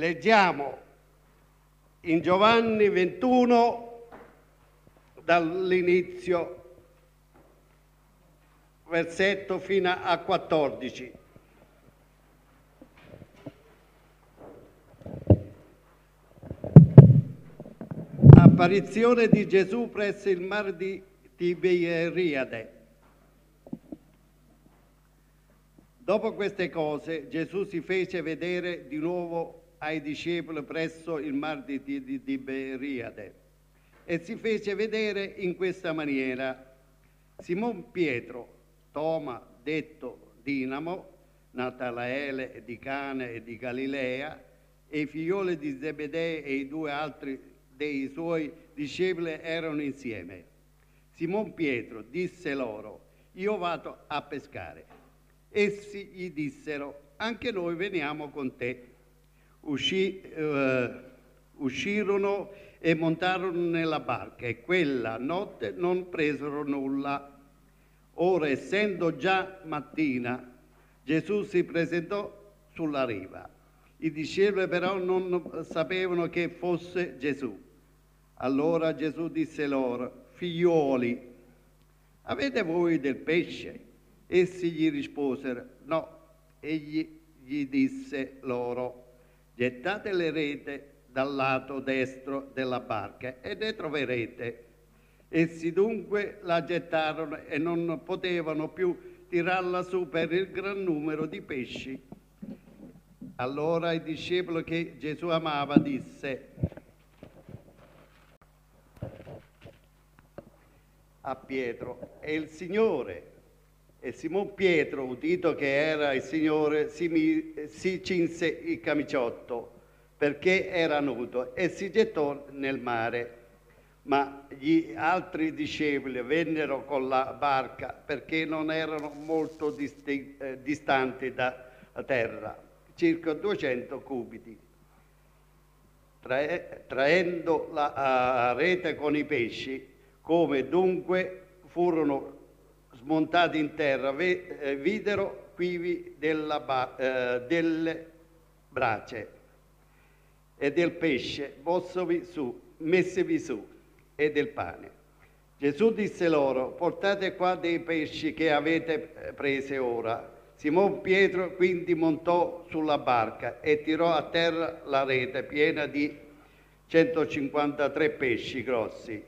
Leggiamo in Giovanni 21 dall'inizio, versetto fino a 14. Apparizione di Gesù presso il mar di Tiberiade. Dopo queste cose Gesù si fece vedere di nuovo ai discepoli presso il mar di Tiberiade e si fece vedere in questa maniera. Simon Pietro, Toma, detto Dinamo, Natanaele di Cane e di Galilea, e i figlioli di Zebedee e i due altri dei suoi discepoli erano insieme. Simon Pietro disse loro, io vado a pescare. Essi gli dissero, anche noi veniamo con te. Uscì, eh, uscirono e montarono nella barca e quella notte non presero nulla. Ora, essendo già mattina, Gesù si presentò sulla riva. I discepoli però non sapevano che fosse Gesù. Allora Gesù disse loro, figliuoli, avete voi del pesce? Essi gli risposero, no. Egli gli disse loro, gettate le rete dal lato destro della barca e ne troverete. Essi dunque la gettarono e non potevano più tirarla su per il gran numero di pesci. Allora il discepolo che Gesù amava disse a Pietro, è il Signore. E Simon Pietro, udito che era il Signore, si, si cinse il camiciotto perché era nudo e si gettò nel mare. Ma gli altri discepoli vennero con la barca perché non erano molto disti, eh, distanti da terra, circa 200 cubiti. Trae, traendo la rete con i pesci, come dunque furono smontati in terra, eh, videro quivi della, eh, delle brace e del pesce mossovi su, messevi su e del pane. Gesù disse loro, portate qua dei pesci che avete eh, prese ora. Simon Pietro quindi montò sulla barca e tirò a terra la rete piena di 153 pesci grossi.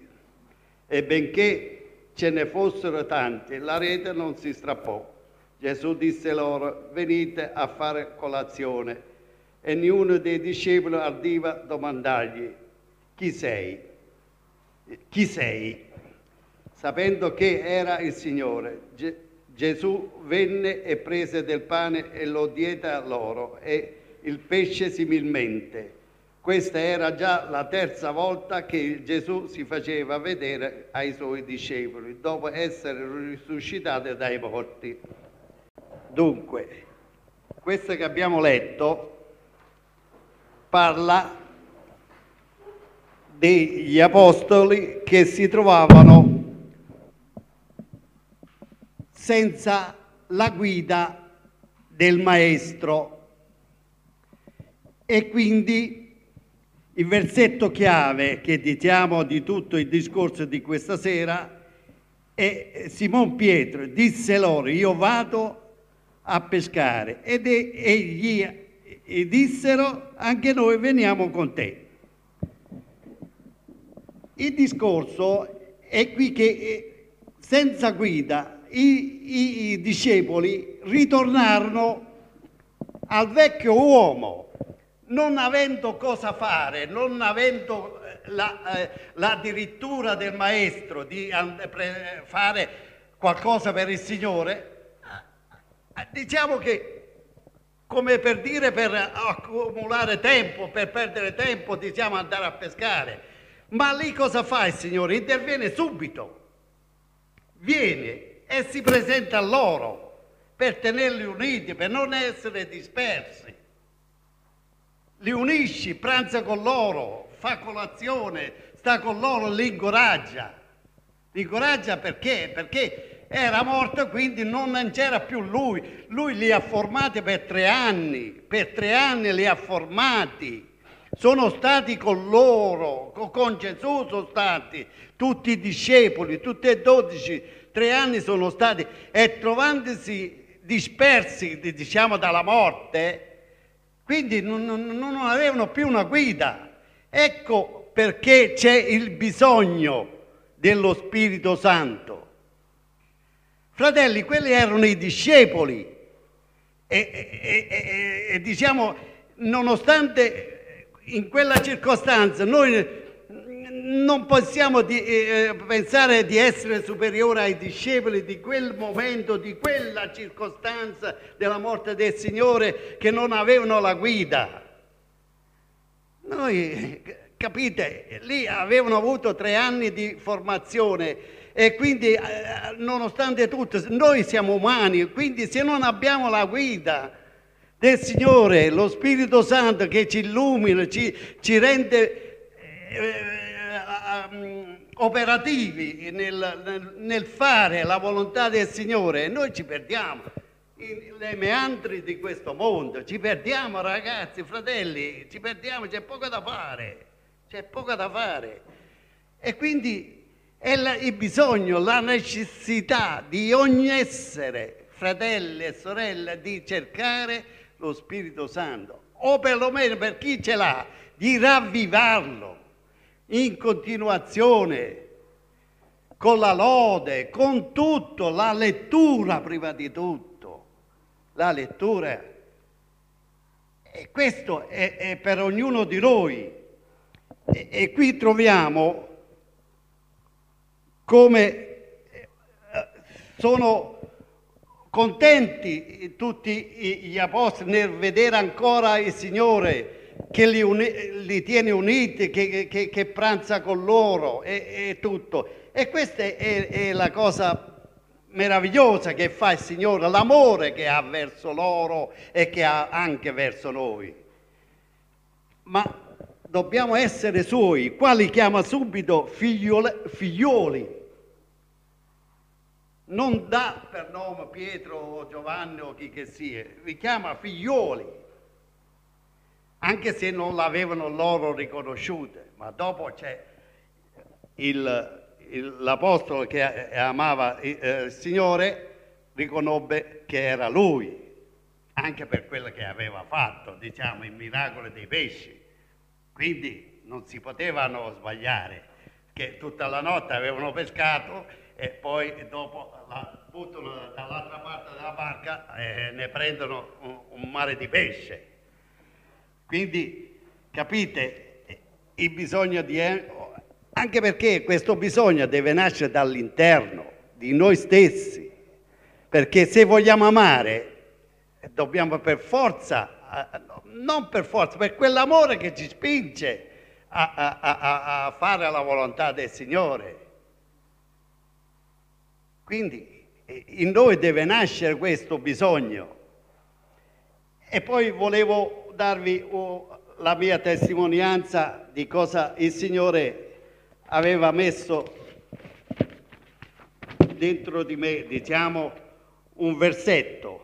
E benché ce ne fossero tanti, la rete non si strappò. Gesù disse loro, venite a fare colazione. E nessuno dei discepoli ardiva domandargli, chi sei? Chi sei? Sapendo che era il Signore, Ge- Gesù venne e prese del pane e lo diede a loro e il pesce similmente. Questa era già la terza volta che Gesù si faceva vedere ai suoi discepoli dopo essere risuscitato dai morti. Dunque, questo che abbiamo letto parla degli apostoli che si trovavano senza la guida del maestro e quindi il versetto chiave che diciamo di tutto il discorso di questa sera è Simon Pietro. Disse loro io vado a pescare. Ed egli e dissero anche noi veniamo con te. Il discorso è qui che senza guida i, i discepoli ritornarono al vecchio uomo non avendo cosa fare, non avendo eh, la, eh, l'addirittura del maestro di fare qualcosa per il Signore, eh, diciamo che come per dire per accumulare tempo, per perdere tempo, diciamo andare a pescare. Ma lì cosa fa il Signore? Interviene subito, viene e si presenta a loro per tenerli uniti, per non essere dispersi li unisci, pranza con loro, fa colazione, sta con loro, li incoraggia. Li incoraggia perché? Perché era morto, quindi non c'era più lui. Lui li ha formati per tre anni, per tre anni li ha formati. Sono stati con loro, con Gesù sono stati tutti i discepoli, tutti e dodici, tre anni sono stati e trovandosi dispersi, diciamo, dalla morte, quindi non, non, avevano più una guida. Ecco perché c'è il bisogno dello Spirito Santo. Fratelli, quelli erano i discepoli e, e, e, e diciamo, nonostante in quella circostanza noi non possiamo di, eh, pensare di essere superiori ai discepoli di quel momento, di quella circostanza della morte del Signore che non avevano la guida. Noi, capite, lì avevano avuto tre anni di formazione e quindi eh, nonostante tutto noi siamo umani, quindi se non abbiamo la guida del Signore, lo Spirito Santo che ci illumina, ci, ci rende eh, operativi nel, nel, nel fare la volontà del Signore, noi ci perdiamo nei meandri di questo mondo, ci perdiamo ragazzi, fratelli, ci perdiamo, c'è poco da fare, c'è poco da fare. E quindi è la, il bisogno, la necessità di ogni essere, fratelli e sorelle, di cercare lo Spirito Santo, o perlomeno per chi ce l'ha, di ravvivarlo in continuazione, con la lode, con tutto, la lettura prima di tutto, la lettura. E questo è, è per ognuno di noi. E, e qui troviamo come eh, sono contenti tutti gli apostoli nel vedere ancora il Signore che li, uni, li tiene uniti, che, che, che, pranza con loro e, e tutto. E questa è, è, la cosa meravigliosa che fa il Signore, l'amore che ha verso loro e che ha anche verso noi. Ma dobbiamo essere suoi, quali chiama subito figlioli, figlioli non dà per nome Pietro o Giovanni o chi che sia, li chiama figlioli, anche se non l'avevano loro riconosciute, ma dopo c'è il, il, l'apostolo che amava il Signore, riconobbe che era lui, anche per quello che aveva fatto, diciamo, il miracolo dei pesci. Quindi non si potevano sbagliare, che tutta la notte avevano pescato e poi dopo la buttano dall'altra parte della barca e ne prendono un, un mare di pesce. Quindi capite il bisogno di... anche perché questo bisogno deve nascere dall'interno di noi stessi, perché se vogliamo amare dobbiamo per forza, non per forza, per quell'amore che ci spinge a, a, a, a fare la volontà del Signore. Quindi in noi deve nascere questo bisogno. E poi volevo darvi la mia testimonianza di cosa il Signore aveva messo dentro di me, diciamo, un versetto.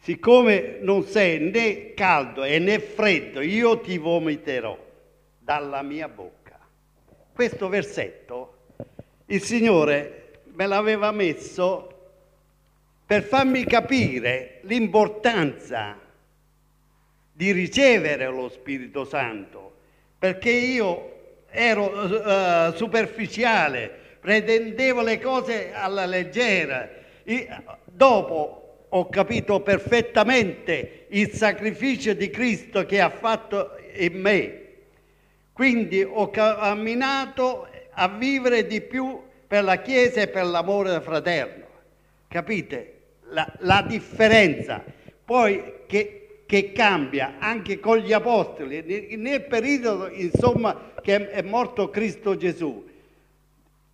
Siccome non sei né caldo e né freddo, io ti vomiterò dalla mia bocca. Questo versetto il Signore me l'aveva messo per farmi capire l'importanza di ricevere lo Spirito Santo, perché io ero uh, superficiale, pretendevo le cose alla leggera. E dopo ho capito perfettamente il sacrificio di Cristo che ha fatto in me. Quindi ho camminato a vivere di più per la Chiesa e per l'amore fraterno. Capite? La, la differenza. Poi che, che, cambia anche con gli apostoli, nel periodo insomma che è morto Cristo Gesù.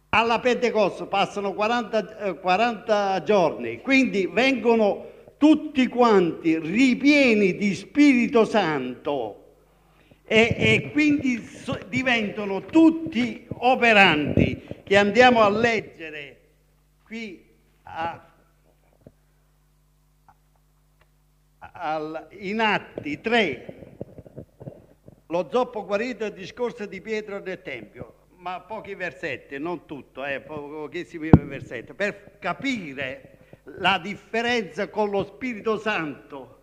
Alla Pentecoste passano 40, 40 giorni, quindi vengono tutti quanti ripieni di Spirito Santo e, e quindi diventano tutti operanti che andiamo a leggere qui a, al, in Atti 3, lo zoppo guarito è il discorso di Pietro nel Tempio, ma pochi versetti, non tutto, eh, pochissimi versetti, per capire la differenza con lo Spirito Santo.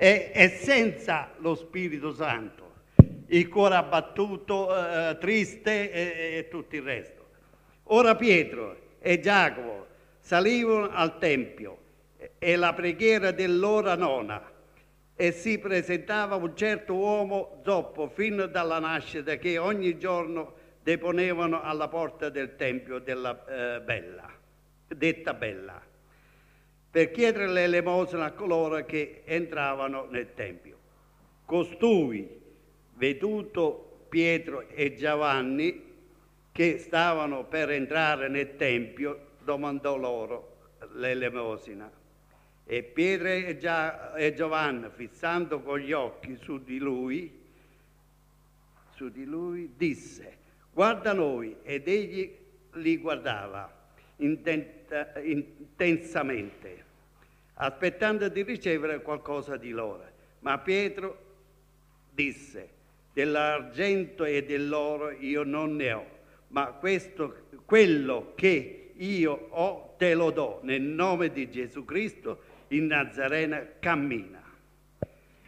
E, e senza lo Spirito Santo, il cuore abbattuto, eh, triste e, e tutto il resto. Ora Pietro e Giacomo salivano al Tempio e la preghiera dell'ora nona e si presentava un certo uomo zoppo fin dalla nascita che ogni giorno deponevano alla porta del Tempio della eh, Bella, detta Bella per chiedere l'elemosina a coloro che entravano nel Tempio. Costui, veduto Pietro e Giovanni, che stavano per entrare nel Tempio, domandò loro l'elemosina. E Pietro e Giovanni, fissando con gli occhi su di lui, su di lui, disse, guarda noi, ed egli li guardava intensamente, aspettando di ricevere qualcosa di loro. Ma Pietro disse, dell'argento e dell'oro io non ne ho, ma questo, quello che io ho te lo do nel nome di Gesù Cristo in Nazarena cammina.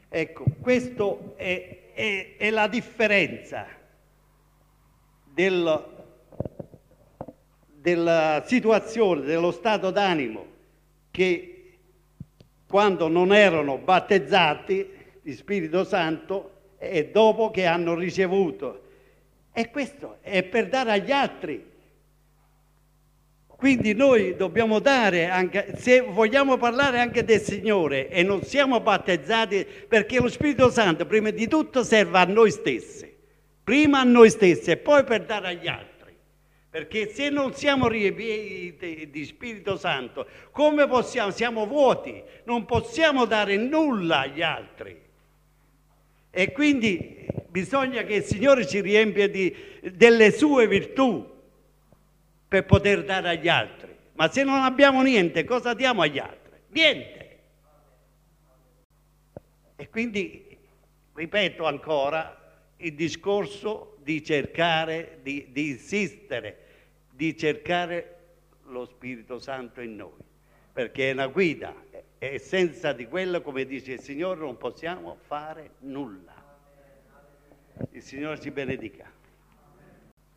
Ecco, questa è, è, è, la differenza del, della situazione, dello stato d'animo che quando non erano battezzati di Spirito Santo e dopo che hanno ricevuto. E questo è per dare agli altri. Quindi noi dobbiamo dare, anche, se vogliamo parlare anche del Signore e non siamo battezzati, perché lo Spirito Santo prima di tutto serve a noi stessi, prima a noi stessi e poi per dare agli altri. Perché se non siamo riempiti di Spirito Santo, come possiamo? Siamo vuoti, non possiamo dare nulla agli altri. E quindi bisogna che il Signore ci riempia di, delle sue virtù per poter dare agli altri. Ma se non abbiamo niente, cosa diamo agli altri? Niente. E quindi, ripeto ancora, il discorso di cercare, di, di insistere, di cercare lo Spirito Santo in noi, perché è una guida e senza di quello, come dice il Signore, non possiamo fare nulla. Il Signore ci benedica.